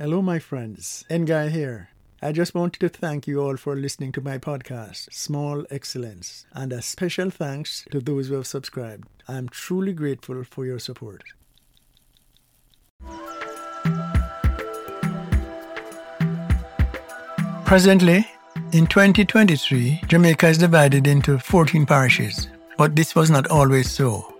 Hello, my friends. Nguy here. I just wanted to thank you all for listening to my podcast, Small Excellence, and a special thanks to those who have subscribed. I'm truly grateful for your support. Presently, in 2023, Jamaica is divided into 14 parishes, but this was not always so.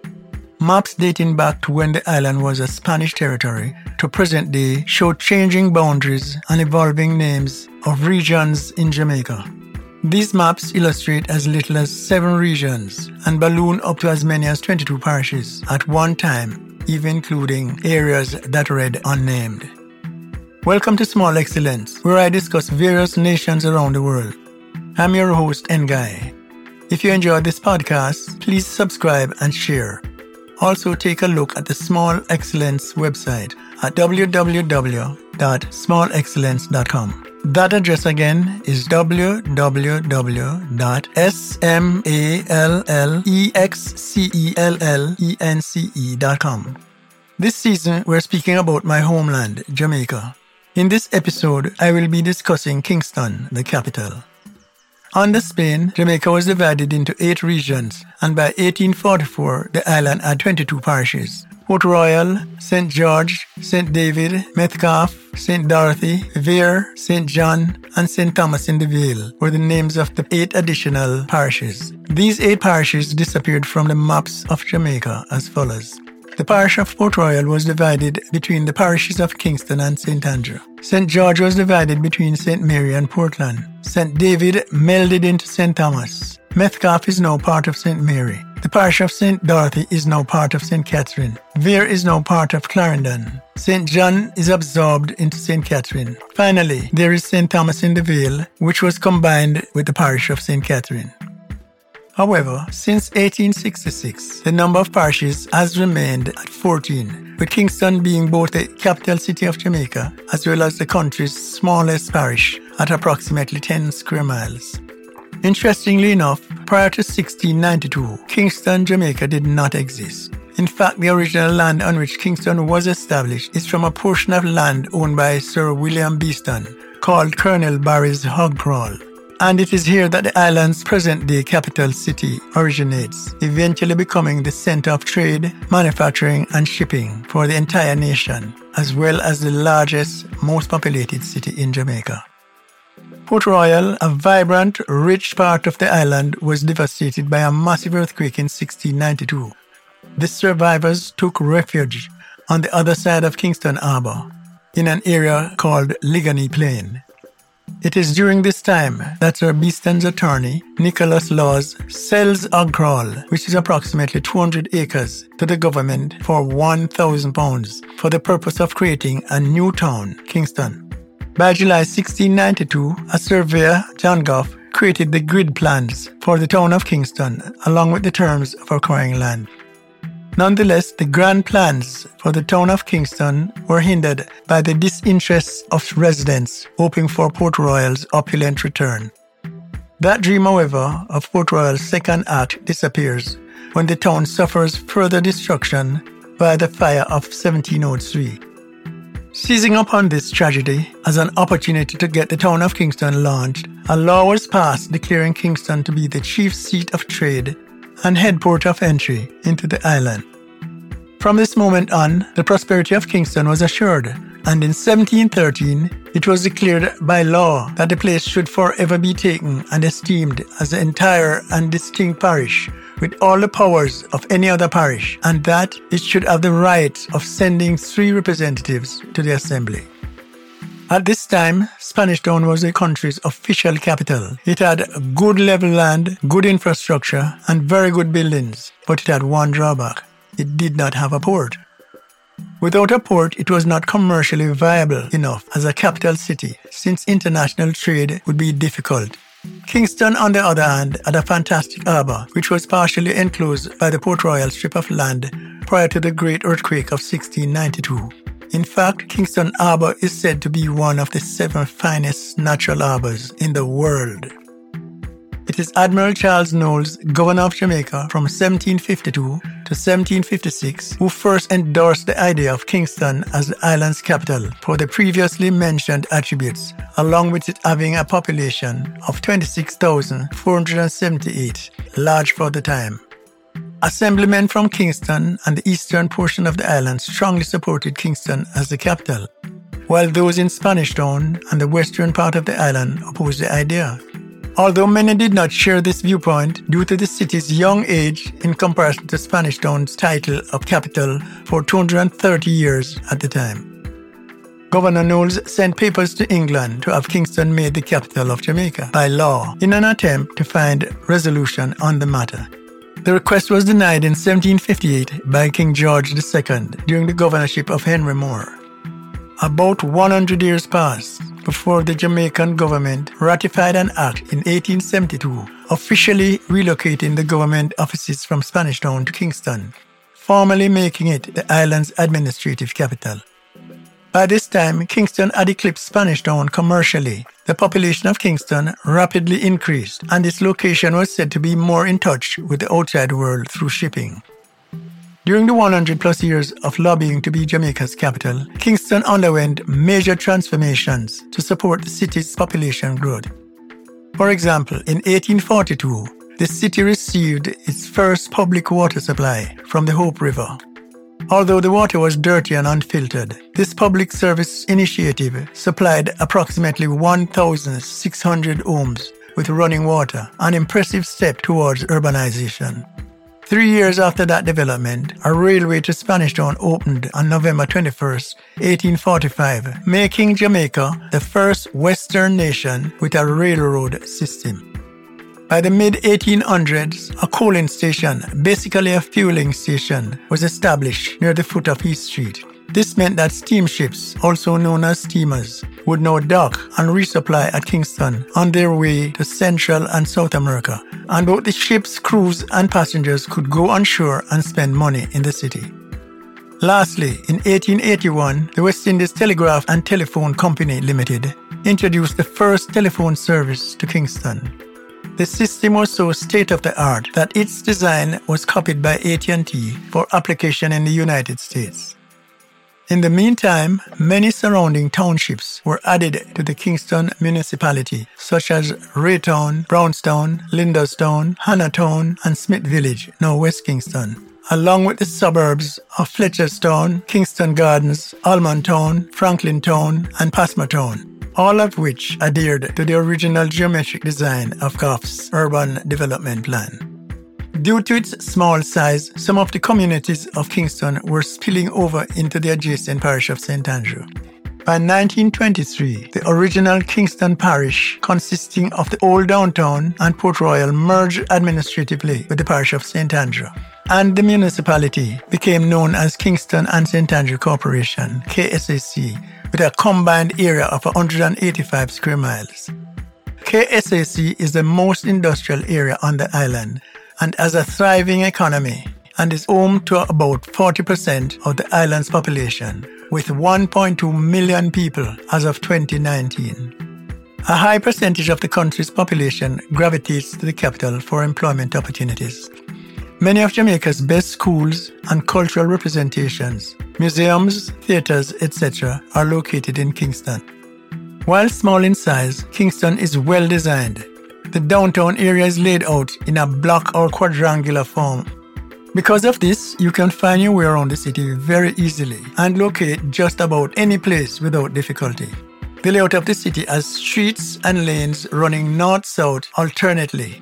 Maps dating back to when the island was a Spanish territory to present day show changing boundaries and evolving names of regions in Jamaica. These maps illustrate as little as seven regions and balloon up to as many as 22 parishes at one time, even including areas that read unnamed. Welcome to Small Excellence, where I discuss various nations around the world. I'm your host, Nguy. If you enjoyed this podcast, please subscribe and share. Also, take a look at the Small Excellence website at www.smallexcellence.com. That address again is www.smallexcellence.com. This season, we're speaking about my homeland, Jamaica. In this episode, I will be discussing Kingston, the capital. Under Spain, Jamaica was divided into eight regions, and by 1844, the island had 22 parishes. Port Royal, St. George, St. David, Metcalfe, St. Dorothy, Vere, St. John, and St. Thomas in the Vale were the names of the eight additional parishes. These eight parishes disappeared from the maps of Jamaica as follows. The parish of Port Royal was divided between the parishes of Kingston and St. Andrew. St. George was divided between St. Mary and Portland. St. David melded into St. Thomas. Metcalfe is now part of St. Mary. The parish of St. Dorothy is now part of St. Catherine. Vere is now part of Clarendon. St. John is absorbed into St. Catherine. Finally, there is St. Thomas in the Vale, which was combined with the parish of St. Catherine. However, since 1866, the number of parishes has remained at 14, with Kingston being both the capital city of Jamaica as well as the country's smallest parish at approximately 10 square miles. Interestingly enough, prior to 1692, Kingston, Jamaica did not exist. In fact, the original land on which Kingston was established is from a portion of land owned by Sir William Beeston, called Colonel Barry's Hog Kraal and it is here that the island's present day capital city originates, eventually becoming the center of trade, manufacturing, and shipping for the entire nation, as well as the largest, most populated city in Jamaica. Port Royal, a vibrant, rich part of the island, was devastated by a massive earthquake in 1692. The survivors took refuge on the other side of Kingston Harbor, in an area called Liguanea Plain. It is during this time that Sir Beeston's attorney, Nicholas Lawes, sells Kraal, which is approximately 200 acres, to the government for £1,000 for the purpose of creating a new town, Kingston. By July 1692, a surveyor, John Goffe, created the grid plans for the town of Kingston along with the terms of acquiring land. Nonetheless, the grand plans for the town of Kingston were hindered by the disinterest of residents hoping for Port Royal's opulent return. That dream, however, of Port Royal's second act disappears when the town suffers further destruction by the fire of 1703. Seizing upon this tragedy as an opportunity to get the town of Kingston launched, a law was passed declaring Kingston to be the chief seat of trade and head port of entry into the island. From this moment on, the prosperity of Kingston was assured, and in 1713 it was declared by law that the place should forever be taken and esteemed as an entire and distinct parish with all the powers of any other parish, and that it should have the right of sending three representatives to the assembly. At this time, Spanish Town was the country's official capital. It had good level land, good infrastructure, and very good buildings, but it had one drawback. It did not have a port. Without a port, it was not commercially viable enough as a capital city, since international trade would be difficult. Kingston, on the other hand, had a fantastic harbour, which was partially enclosed by the Port Royal strip of land prior to the Great Earthquake of 1692. In fact, Kingston Harbour is said to be one of the seven finest natural harbours in the world. It is Admiral Charles Knowles, Governor of Jamaica from 1752 to to 1756 who first endorsed the idea of Kingston as the island's capital for the previously mentioned attributes, along with it having a population of 26,478, large for the time. Assemblymen from Kingston and the eastern portion of the island strongly supported Kingston as the capital, while those in Spanish Town and the western part of the island opposed the idea. Although many did not share this viewpoint due to the city's young age in comparison to Spanish Town's title of capital for 230 years at the time. Governor Knowles sent papers to England to have Kingston made the capital of Jamaica by law in an attempt to find resolution on the matter. The request was denied in 1758 by King George II during the governorship of Henry Moore. About 100 years passed before the Jamaican government ratified an act in 1872 officially relocating the government offices from Spanish Town to Kingston, formally making it the island's administrative capital. By this time, Kingston had eclipsed Spanish Town commercially. The population of Kingston rapidly increased, and its location was said to be more in touch with the outside world through shipping. During the 100 plus years of lobbying to be Jamaica's capital, Kingston underwent major transformations to support the city's population growth. For example, in 1842, the city received its first public water supply from the Hope River. Although the water was dirty and unfiltered, this public service initiative supplied approximately 1,600 homes with running water, an impressive step towards urbanization. Three years after that development, a railway to Spanish Town opened on November 21, 1845, making Jamaica the first Western nation with a railroad system. By the mid 1800s, a coaling station, basically a fueling station, was established near the foot of East Street. This meant that steamships, also known as steamers, would now dock and resupply at Kingston on their way to Central and South America, and both the ship's crews and passengers could go on shore and spend money in the city. Lastly, in 1881, the West Indies Telegraph and Telephone Company Limited introduced the first telephone service to Kingston. The system was so state of the art that its design was copied by AT&T for application in the United States. In the meantime, many surrounding townships were added to the Kingston municipality, such as Raytown, Brownstown, Lindastown, Hannahtown, and Smith Village, now West Kingston, along with the suburbs of Fletcherstown, Kingston Gardens, Almontown, Franklintown, and Passmoretown, all of which adhered to the original geometric design of Goffe's urban development plan. Due to its small size, some of the communities of Kingston were spilling over into the adjacent parish of St. Andrew. By 1923, the original Kingston parish, consisting of the old downtown and Port Royal, merged administratively with the parish of St. Andrew. And the municipality became known as Kingston and St. Andrew Corporation, KSAC, with a combined area of 185 square miles. KSAC is the most industrial area on the island and has a thriving economy and is home to about 40% of the island's population, with 1.2 million people as of 2019. A high percentage of the country's population gravitates to the capital for employment opportunities. Many of Jamaica's best schools and cultural representations, museums, theaters, etc., are located in Kingston. While small in size, Kingston is well designed the downtown area is laid out in a block or quadrangular form. Because of this, you can find your way around the city very easily and locate just about any place without difficulty. The layout of the city has streets and lanes running north south alternately.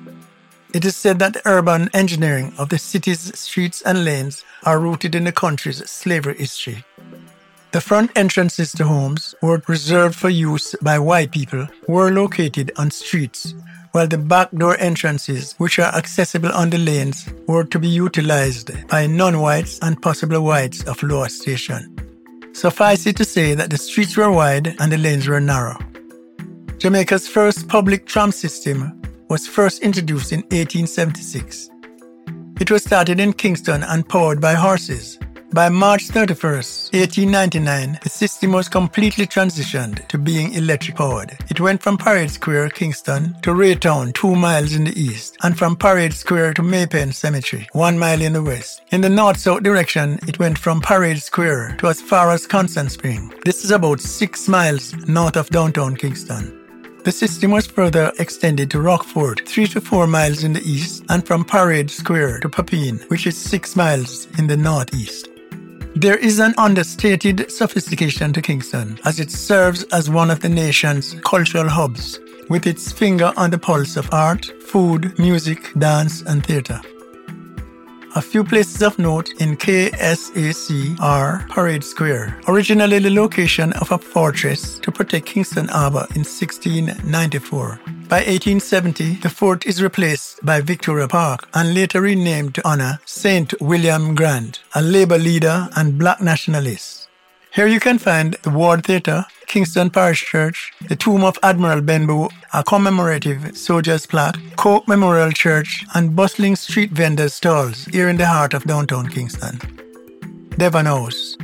It is said that the urban engineering of the city's streets and lanes are rooted in the country's slavery history. The front entrances to homes were reserved for use by white people were located on streets while the back door entrances, which are accessible on the lanes, were to be utilized by non-whites and possible whites of lower station. Suffice it to say that the streets were wide and the lanes were narrow. Jamaica's first public tram system was first introduced in 1876. It was started in Kingston and powered by horses, By March 31st, 1899, the system was completely transitioned to being electric powered. It went from Parade Square, Kingston, to Raytown, two miles in the east, and from Parade Square to Maypen Cemetery, one mile in the west. In the north-south direction, it went from Parade Square to as far as Constant Spring. This is about six miles north of downtown Kingston. The system was further extended to Rockfort, 3 to 4 miles in the east, and from Parade Square to Papine, which is 6 miles in the northeast. There is an understated sophistication to Kingston, as it serves as one of the nation's cultural hubs, with its finger on the pulse of art, food, music, dance, and theatre. A few places of note in KSAC are Parade Square, originally the location of a fortress to protect Kingston Harbour in 1694. By 1870, the fort is replaced by Victoria Park and later renamed to honor St. William Grant, a Labour leader and black nationalist. Here you can find the Ward Theatre, Kingston Parish Church, the tomb of Admiral Benbow, a commemorative soldier's plaque, Coke Memorial Church, and bustling street vendors' stalls here in the heart of downtown Kingston. Devon House,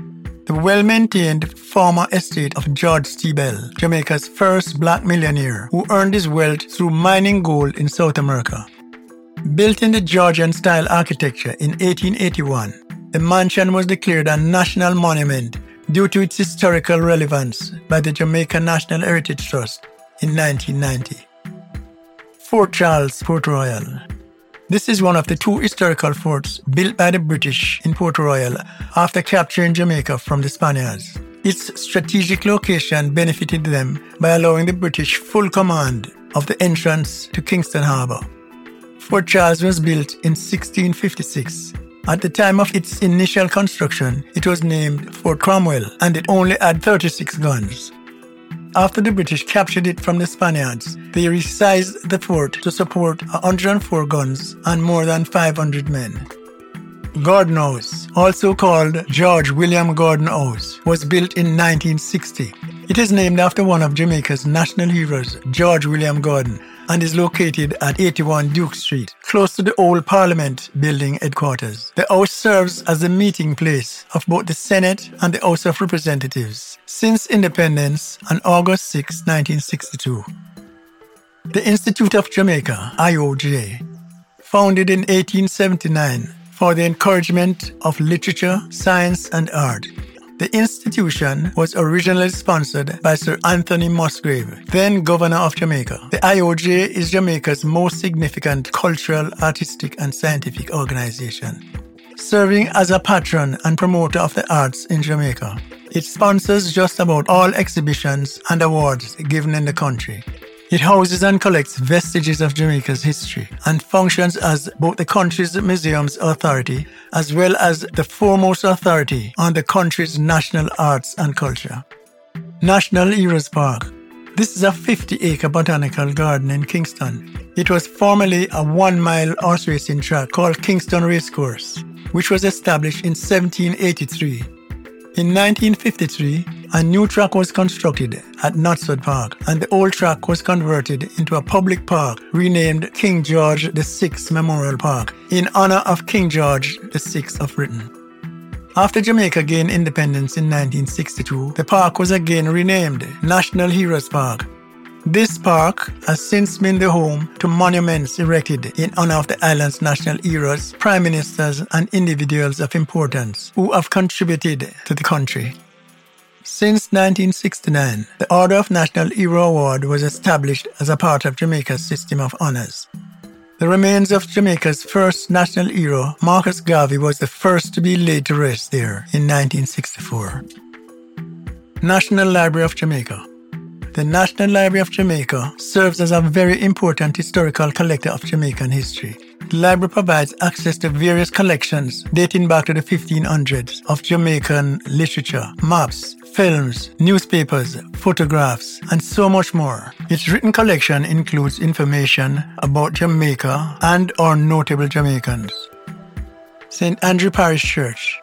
the well maintained former estate of George Stiebel, Jamaica's first black millionaire who earned his wealth through mining gold in South America. Built in the Georgian style architecture in 1881, the mansion was declared a national monument due to its historical relevance by the Jamaica National Heritage Trust in 1990. Fort Charles, Port Royal. This is one of the two historical forts built by the British in Port Royal after capturing Jamaica from the Spaniards. Its strategic location benefited them by allowing the British full command of the entrance to Kingston Harbour. Fort Charles was built in 1656 at the time of its initial construction, it was named Fort Cromwell and it only had 36 guns. After the British captured it from the Spaniards, they resized the fort to support 104 guns and more than 500 men. Gordon House, also called George William Gordon House, was built in 1960. It is named after one of Jamaica's national heroes, George William Gordon, and is located at 81 Duke Street, close to the old Parliament building headquarters. The house serves as the meeting place of both the Senate and the House of Representatives since independence on August 6, 1962. The Institute of Jamaica, IOJ, founded in 1879 for the encouragement of literature, science, and art the institution was originally sponsored by Sir Anthony Musgrave, then Governor of Jamaica. The IOJ is Jamaica's most significant cultural, artistic, and scientific organization, serving as a patron and promoter of the arts in Jamaica. It sponsors just about all exhibitions and awards given in the country. It houses and collects vestiges of Jamaica's history and functions as both the country's museums authority as well as the foremost authority on the country's national arts and culture. National Heroes Park. This is a 50 acre botanical garden in Kingston. It was formerly a one mile horse racing track called Kingston Racecourse, which was established in 1783 in 1953, a new track was constructed at Knutsford Park, and the old track was converted into a public park renamed King George VI Memorial Park in honor of King George VI of Britain. After Jamaica gained independence in 1962, the park was again renamed National Heroes Park this park has since been the home to monuments erected in honor of the island's national heroes, prime ministers, and individuals of importance who have contributed to the country. Since 1969, the Order of National Hero Award was established as a part of Jamaica's system of honors. The remains of Jamaica's first national hero, Marcus Garvey, was the first to be laid to rest there in 1964. National Library of Jamaica the National Library of Jamaica serves as a very important historical collector of Jamaican history. The library provides access to various collections dating back to the 1500s of Jamaican literature, maps, films, newspapers, photographs, and so much more. Its written collection includes information about Jamaica and our notable Jamaicans. St. Andrew Parish Church.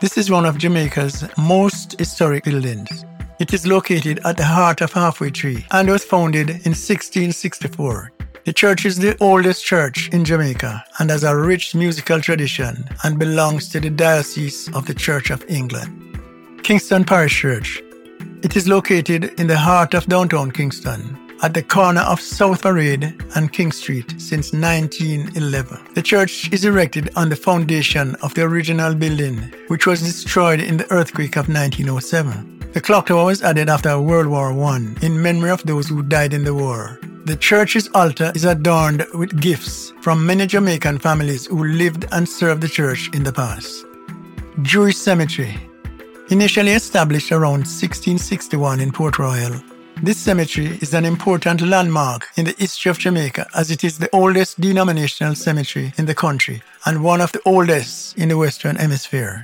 This is one of Jamaica's most historic buildings. It is located at the heart of Halfway Tree and was founded in 1664. The church is the oldest church in Jamaica and has a rich musical tradition and belongs to the Diocese of the Church of England. Kingston Parish Church. It is located in the heart of downtown Kingston at the corner of South Parade and King Street since 1911. The church is erected on the foundation of the original building, which was destroyed in the earthquake of 1907. The clock tower was added after World War I in memory of those who died in the war. The church's altar is adorned with gifts from many Jamaican families who lived and served the church in the past. Jewish Cemetery Initially established around 1661 in Port Royal, this cemetery is an important landmark in the history of Jamaica as it is the oldest denominational cemetery in the country and one of the oldest in the Western Hemisphere.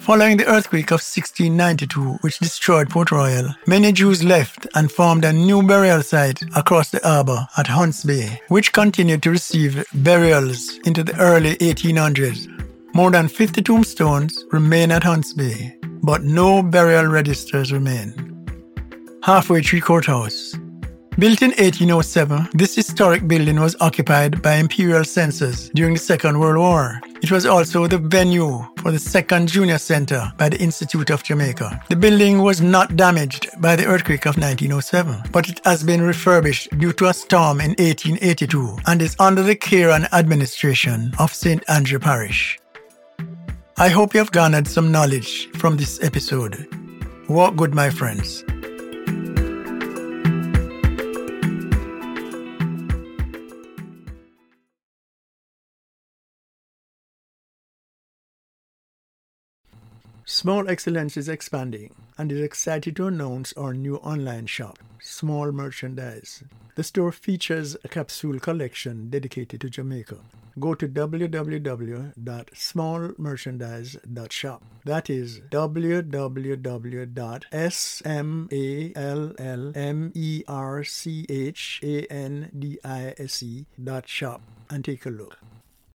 Following the earthquake of 1692, which destroyed Port Royal, many Jews left and formed a new burial site across the harbour at Hunts Bay, which continued to receive burials into the early 1800s. More than 50 tombstones remain at Hunts Bay, but no burial registers remain. Halfway Tree Courthouse Built in 1807, this historic building was occupied by imperial censors during the Second World War. It was also the venue for the second junior center by the Institute of Jamaica. The building was not damaged by the earthquake of 1907, but it has been refurbished due to a storm in 1882 and is under the care and administration of St. Andrew Parish. I hope you have garnered some knowledge from this episode. Walk good, my friends. Small Excellence is expanding and is excited to announce our new online shop, Small Merchandise. The store features a capsule collection dedicated to Jamaica. Go to www.smallmerchandise.shop. That is www.smallmerchandise.shop and take a look.